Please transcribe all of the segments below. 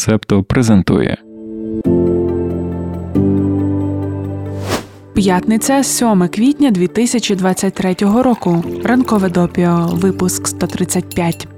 Септо презентує. П'ятниця 7 квітня 2023 року. Ранкове допіо. Випуск 135.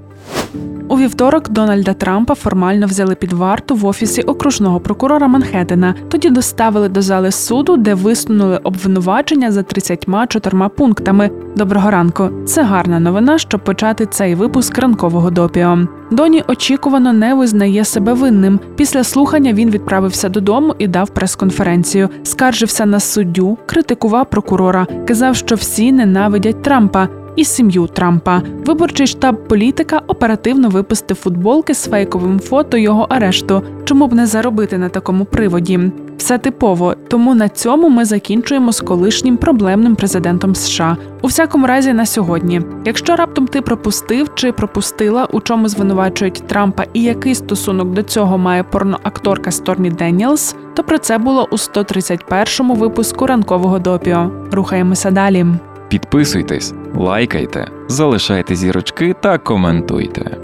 У вівторок Дональда Трампа формально взяли під варту в офісі окружного прокурора Манхеттена. Тоді доставили до зали суду, де висунули обвинувачення за 34 пунктами. Доброго ранку. Це гарна новина, щоб почати цей випуск ранкового допіо. Доні очікувано не визнає себе винним. Після слухання він відправився додому і дав прес-конференцію. Скаржився на суддю, критикував прокурора, казав, що всі ненавидять Трампа і сім'ю Трампа. Виборчий штаб політика оперативно випустив футболки з фейковим фото його арешту. Чому б не заробити на такому приводі? Все типово, тому на цьому ми закінчуємо з колишнім проблемним президентом США. У всякому разі, на сьогодні. Якщо раптом ти пропустив чи пропустила, у чому звинувачують Трампа і який стосунок до цього має порноакторка Стормі Деніелс, то про це було у 131-му випуску ранкового допіо. Рухаємося далі. Підписуйтесь, лайкайте, залишайте зірочки та коментуйте.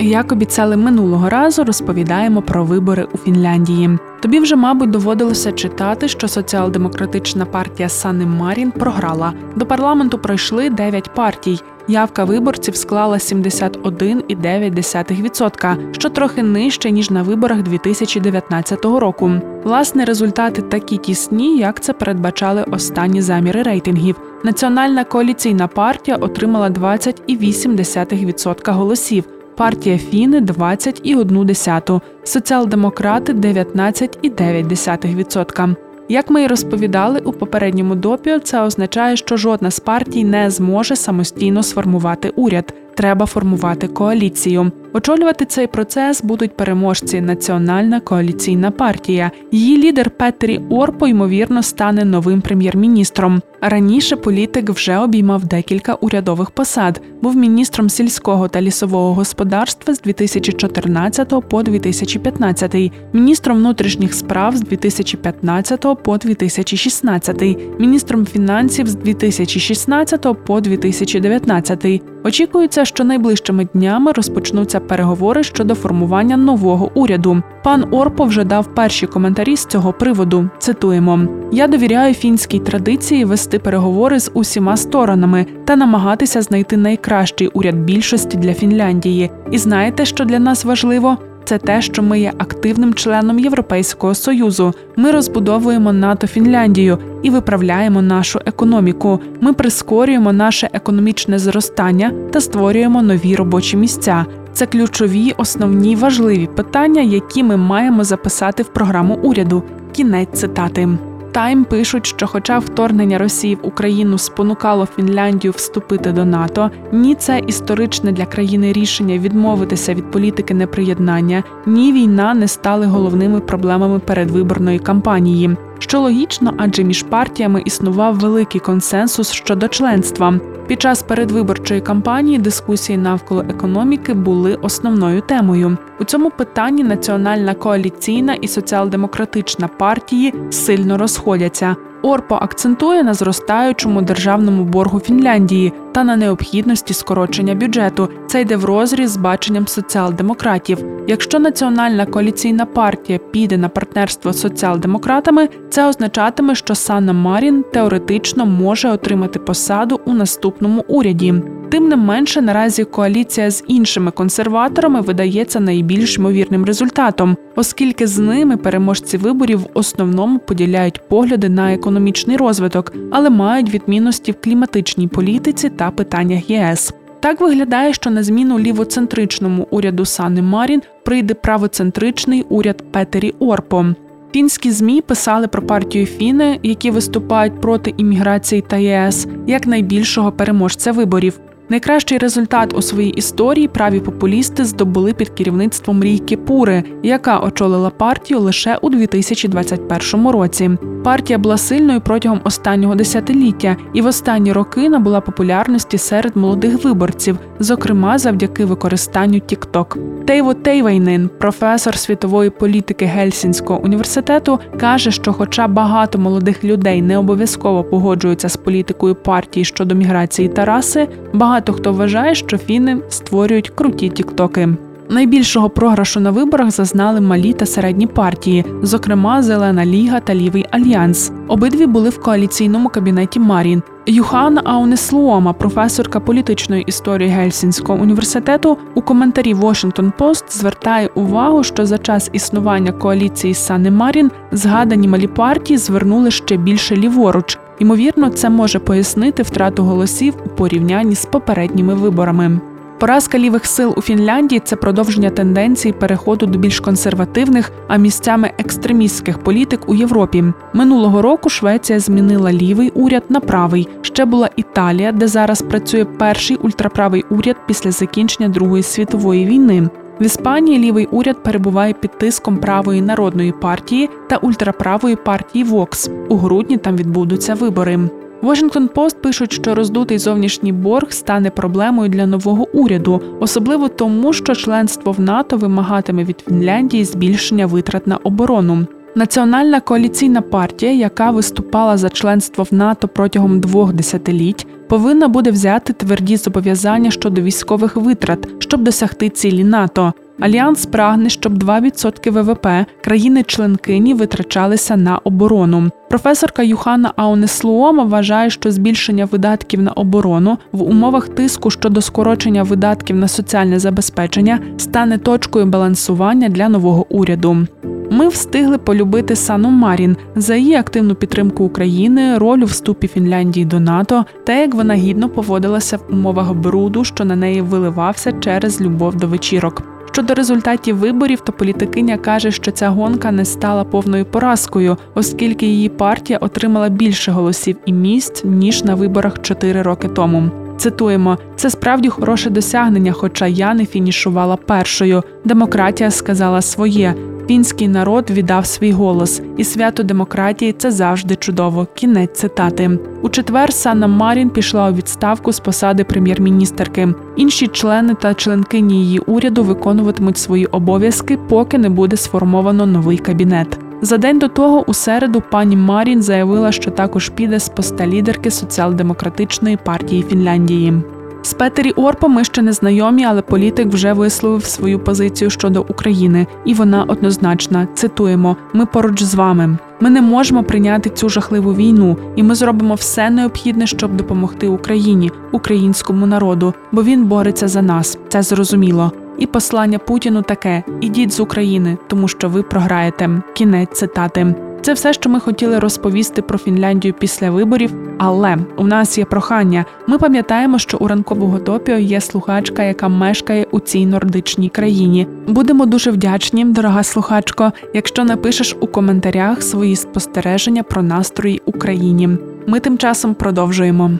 Як обіцяли минулого разу, розповідаємо про вибори у Фінляндії. Тобі вже, мабуть, доводилося читати, що соціал-демократична партія Сани Марін програла. До парламенту пройшли 9 партій. Явка виборців склала 71,9%, що трохи нижче ніж на виборах 2019 року. Власне, результати такі тісні, як це передбачали останні заміри рейтингів. Національна коаліційна партія отримала 20,8% голосів. Партія Фіни 20,1%, соціал-демократи 19,9%. Як ми й розповідали у попередньому допіо, це означає, що жодна з партій не зможе самостійно сформувати уряд. Треба формувати коаліцію. Очолювати цей процес будуть переможці Національна коаліційна партія. Її лідер Петері Орпо ймовірно стане новим прем'єр-міністром. Раніше політик вже обіймав декілька урядових посад. Був міністром сільського та лісового господарства з 2014 по 2015, міністром внутрішніх справ з 2015 по 2016, міністром фінансів з 2016 по 2019. Очікується, що найближчими днями розпочнуться переговори щодо формування нового уряду. Пан Орпо вже дав перші коментарі з цього приводу. Цитуємо: я довіряю фінській традиції вести переговори з усіма сторонами та намагатися знайти найкращий уряд більшості для Фінляндії. І знаєте, що для нас важливо? Це те, що ми є активним членом Європейського союзу. Ми розбудовуємо НАТО Фінляндію і виправляємо нашу економіку. Ми прискорюємо наше економічне зростання та створюємо нові робочі місця. Це ключові, основні важливі питання, які ми маємо записати в програму уряду. Кінець цитати. Тайм пишуть, що, хоча вторгнення Росії в Україну спонукало Фінляндію вступити до НАТО, ні це історичне для країни рішення відмовитися від політики неприєднання, ні війна не стали головними проблемами передвиборної кампанії. Що логічно, адже між партіями існував великий консенсус щодо членства. Під час передвиборчої кампанії дискусії навколо економіки були основною темою. У цьому питанні національна коаліційна і соціал-демократична партії сильно розходяться. Орпо акцентує на зростаючому державному боргу Фінляндії та на необхідності скорочення бюджету. Це йде в розріз з баченням соціал-демократів. Якщо національна коаліційна партія піде на партнерство з соціал-демократами, це означатиме, що Санна Марін теоретично може отримати посаду у наступному уряді. Тим не менше, наразі коаліція з іншими консерваторами видається найбільш ймовірним результатом, оскільки з ними переможці виборів в основному поділяють погляди на економічний розвиток, але мають відмінності в кліматичній політиці та питаннях ЄС. Так виглядає, що на зміну лівоцентричному уряду Сани Марін прийде правоцентричний уряд Петері Орпо. Фінські змі писали про партію Фіни, які виступають проти імміграції та ЄС, як найбільшого переможця виборів. Найкращий результат у своїй історії праві популісти здобули під керівництвом Рійки Пури, яка очолила партію лише у 2021 році. Партія була сильною протягом останнього десятиліття і в останні роки набула популярності серед молодих виборців, зокрема завдяки використанню TikTok. Тейво Тейвайнин, професор світової політики Гельсінського університету, каже, що, хоча багато молодих людей не обов'язково погоджуються з політикою партії щодо міграції та раси, багато хто вважає, що фіни створюють круті тіктоки. Найбільшого програшу на виборах зазнали малі та середні партії, зокрема Зелена Ліга та Лівий Альянс. Обидві були в коаліційному кабінеті Марін. Юхан Аунеслуома, професорка політичної історії Гельсінського університету, у коментарі Washington Post звертає увагу, що за час існування коаліції Сани Марін згадані малі партії звернули ще більше ліворуч. Ймовірно, це може пояснити втрату голосів у порівнянні з попередніми виборами. Поразка лівих сил у Фінляндії це продовження тенденції переходу до більш консервативних, а місцями екстремістських політик у Європі. Минулого року Швеція змінила лівий уряд на правий. Ще була Італія, де зараз працює перший ультраправий уряд після закінчення Другої світової війни. В Іспанії лівий уряд перебуває під тиском правої народної партії та ультраправої партії Вокс. У грудні там відбудуться вибори. Washington Post пишуть, що роздутий зовнішній борг стане проблемою для нового уряду, особливо тому, що членство в НАТО вимагатиме від Фінляндії збільшення витрат на оборону. Національна коаліційна партія, яка виступала за членство в НАТО протягом двох десятиліть, повинна буде взяти тверді зобов'язання щодо військових витрат, щоб досягти цілі НАТО. Альянс прагне, щоб 2% ВВП країни-членкині витрачалися на оборону. Професорка Юхана Аунеслуома вважає, що збільшення видатків на оборону в умовах тиску щодо скорочення видатків на соціальне забезпечення стане точкою балансування для нового уряду. Ми встигли полюбити Сану Марін за її активну підтримку України, роль у вступі Фінляндії до НАТО та як вона гідно поводилася в умовах бруду, що на неї виливався через любов до вечірок. Щодо результатів виборів, то політикиня каже, що ця гонка не стала повною поразкою, оскільки її партія отримала більше голосів і місць ніж на виборах 4 роки тому. Цитуємо, це справді хороше досягнення, хоча я не фінішувала першою. Демократія сказала своє. Фінський народ віддав свій голос, і свято демократії це завжди чудово. Кінець цитати. У четвер Санна Марін пішла у відставку з посади прем'єр-міністерки. Інші члени та членкині її уряду виконуватимуть свої обов'язки, поки не буде сформовано новий кабінет. За день до того, у середу, пані Марін заявила, що також піде з поста лідерки соціал-демократичної партії Фінляндії. З Петері Орпо ми ще не знайомі, але політик вже висловив свою позицію щодо України, і вона однозначна. Цитуємо: ми поруч з вами. Ми не можемо прийняти цю жахливу війну, і ми зробимо все необхідне, щоб допомогти Україні, українському народу, бо він бореться за нас. Це зрозуміло. І послання Путіну таке: ідіть з України, тому що ви програєте. Кінець цитати. Це все, що ми хотіли розповісти про Фінляндію після виборів. Але у нас є прохання. Ми пам'ятаємо, що у ранкового топіо є слухачка, яка мешкає у цій нордичній країні. Будемо дуже вдячні, дорога слухачко, якщо напишеш у коментарях свої спостереження про настрої Україні. Ми тим часом продовжуємо.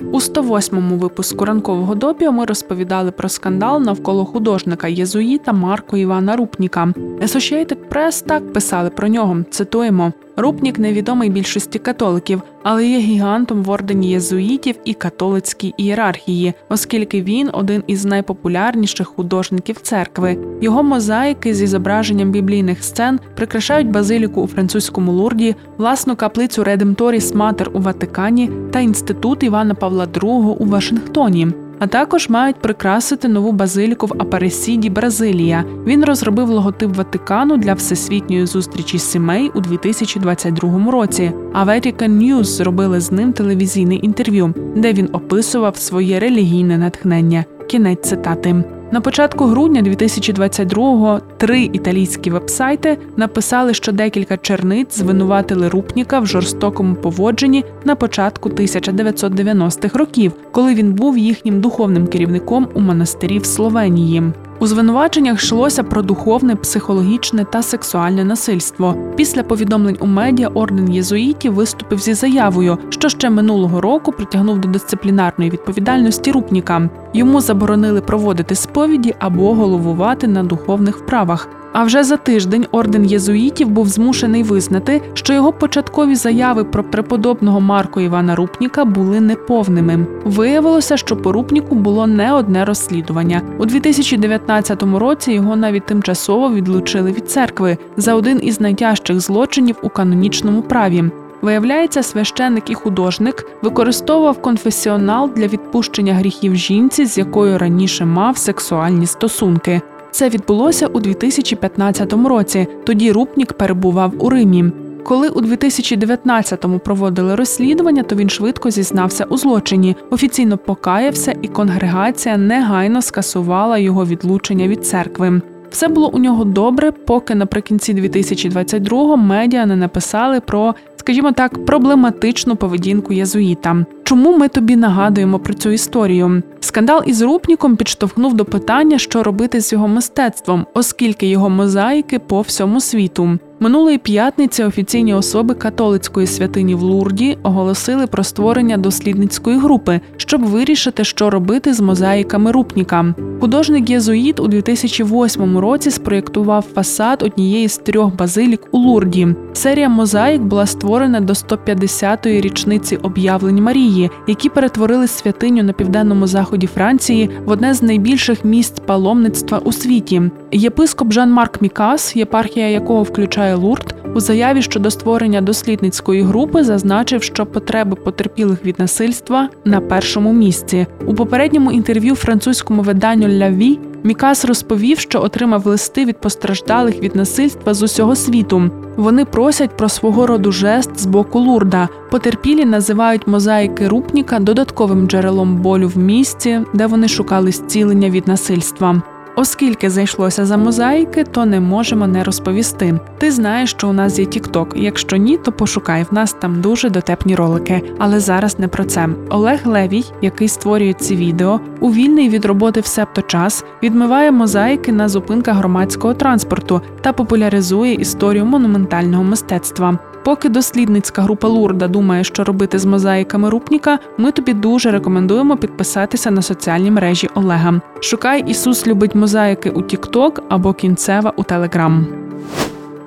У 108-му випуску ранкового допіо ми розповідали про скандал навколо художника єзуїта Марко Івана Рупніка. Associated Press так писали про нього. Цитуємо: Рупнік невідомий більшості католиків, але є гігантом в ордені єзуїтів і католицькій ієрархії, оскільки він один із найпопулярніших художників церкви. Його мозаїки зі зображенням біблійних сцен прикрашають базиліку у французькому лурді, власну каплицю Редемторіс Матер у Ватикані та інститут Івана Павла II у Вашингтоні а також мають прикрасити нову базиліку в Апаресіді Бразилія. Він розробив логотип Ватикану для всесвітньої зустрічі сімей у 2022 році. А Vatican News зробили з ним телевізійне інтерв'ю, де він описував своє релігійне натхнення. Кінець цитати. На початку грудня 2022-го три італійські вебсайти написали, що декілька черниць звинуватили Рупніка в жорстокому поводженні на початку 1990-х років, коли він був їхнім духовним керівником у монастирі в Словенії. У звинуваченнях йшлося про духовне, психологічне та сексуальне насильство. Після повідомлень у медіа орден єзуїтів виступив зі заявою, що ще минулого року притягнув до дисциплінарної відповідальності рупніка. Йому заборонили проводити сповіді або головувати на духовних вправах. А вже за тиждень орден єзуїтів був змушений визнати, що його початкові заяви про преподобного Марко Івана Рупніка були неповними. Виявилося, що по Рупніку було не одне розслідування у 2019 році. Його навіть тимчасово відлучили від церкви за один із найтяжчих злочинів у канонічному праві. Виявляється, священник і художник використовував конфесіонал для відпущення гріхів жінці, з якою раніше мав сексуальні стосунки. Це відбулося у 2015 році. Тоді Рупнік перебував у Римі. Коли у 2019-му проводили розслідування, то він швидко зізнався у злочині, офіційно покаявся, і конгрегація негайно скасувала його відлучення від церкви. Все було у нього добре, поки наприкінці 2022-го медіа не написали про, скажімо так, проблематичну поведінку єзуїта. Чому ми тобі нагадуємо про цю історію? Скандал із Рупніком підштовхнув до питання, що робити з його мистецтвом, оскільки його мозаїки по всьому світу. Минулої п'ятниці офіційні особи католицької святині в Лурді оголосили про створення дослідницької групи, щоб вирішити, що робити з мозаїками Рупніка. Художник Єзуїт у 2008 році спроєктував фасад однієї з трьох базилік у Лурді. Серія мозаїк була створена до 150-ї річниці об'явлень Марії, які перетворили святиню на південному заході Франції в одне з найбільших місць паломництва у світі. Єпископ Жан-Марк Мікас, єпархія якого включає Лурд, у заяві щодо створення дослідницької групи зазначив, що потреби потерпілих від насильства на першому місці. У попередньому інтерв'ю французькому виданню Ляві Мікас розповів, що отримав листи від постраждалих від насильства з усього світу. Вони просять про свого роду жест з боку Лурда. Потерпілі називають мозаїки Рупніка додатковим джерелом болю в місці, де вони шукали зцілення від насильства. Оскільки зайшлося за мозаїки, то не можемо не розповісти. Ти знаєш, що у нас є TikTok, Якщо ні, то пошукай в нас там дуже дотепні ролики. Але зараз не про це. Олег Левій, який створює ці відео, у вільний від роботи в септо час відмиває мозаїки на зупинках громадського транспорту та популяризує історію монументального мистецтва. Поки дослідницька група Лурда думає, що робити з мозаїками Рупніка, ми тобі дуже рекомендуємо підписатися на соціальні мережі Олега. Шукай Ісус любить мозаїки у TikTok або кінцева у Telegram.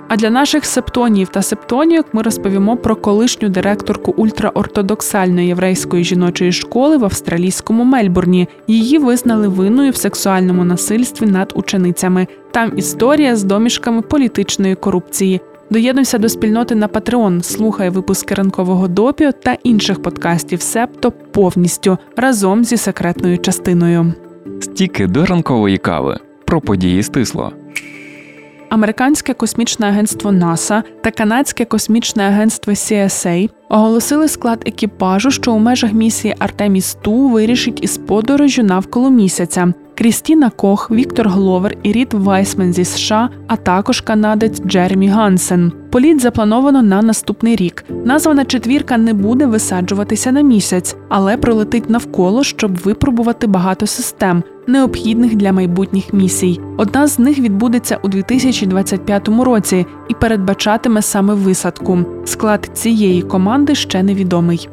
А для наших септонів та септонійок ми розповімо про колишню директорку ультраортодоксальної єврейської жіночої школи в австралійському Мельбурні. Її визнали винною в сексуальному насильстві над ученицями. Там історія з домішками політичної корупції. Доєднуйся до спільноти на Patreon, слухай випуски ранкового допіо та інших подкастів Септо повністю разом зі секретною частиною. Стіки до ранкової кави про події стисло. Американське космічне агентство НАСА та канадське космічне агентство CSA оголосили склад екіпажу, що у межах місії Артеміс 2 вирушить у подорож навколо місяця. Крістіна Кох, Віктор Гловер і Рід Вайсмен зі США, а також канадець Джеремі Гансен. Політ заплановано на наступний рік. Названа четвірка не буде висаджуватися на місяць, але пролетить навколо, щоб випробувати багато систем, необхідних для майбутніх місій. Одна з них відбудеться у 2025 році і передбачатиме саме висадку. Склад цієї команди ще невідомий.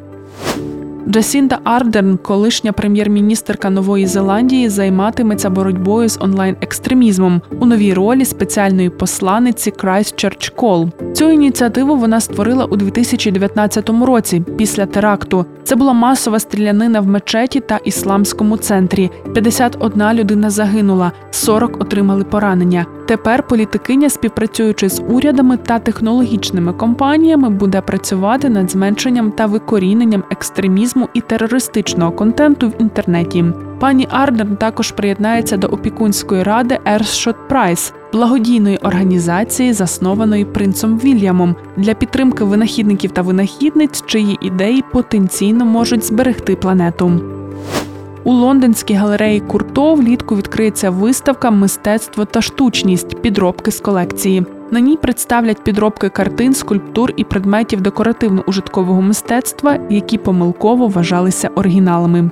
Джасінда Ардерн, колишня прем'єр-міністерка Нової Зеландії, займатиметься боротьбою з онлайн-екстремізмом у новій ролі спеціальної посланиці Christchurch Call. Цю ініціативу вона створила у 2019 році після теракту. Це була масова стрілянина в мечеті та ісламському центрі. 51 людина загинула, 40 отримали поранення. Тепер політикиня, співпрацюючи з урядами та технологічними компаніями, буде працювати над зменшенням та викоріненням екстремізму і терористичного контенту в інтернеті. Пані Арден також приєднається до опікунської ради Ершот Прайс, благодійної організації, заснованої принцем Вільямом, для підтримки винахідників та винахідниць, чиї ідеї потенційно можуть зберегти планету. У лондонській галереї Курто влітку відкриється виставка Мистецтво та штучність підробки з колекції. На ній представлять підробки картин, скульптур і предметів декоративно-ужиткового мистецтва, які помилково вважалися оригіналами.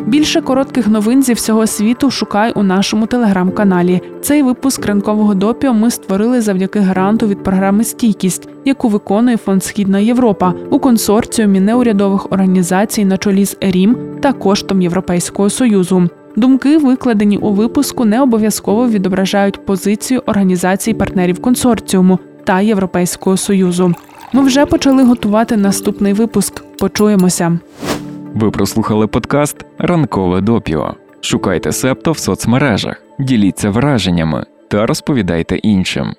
Більше коротких новин зі всього світу шукай у нашому телеграм-каналі. Цей випуск ранкового допіо ми створили завдяки гранту від програми Стійкість, яку виконує фонд Східна Європа у консорціумі неурядових організацій на чолі з ЕРІМ та коштом Європейського союзу. Думки, викладені у випуску, не обов'язково відображають позицію організацій партнерів консорціуму та Європейського союзу. Ми вже почали готувати наступний випуск. Почуємося. Ви прослухали подкаст Ранкове допіо. Шукайте септо в соцмережах, діліться враженнями та розповідайте іншим.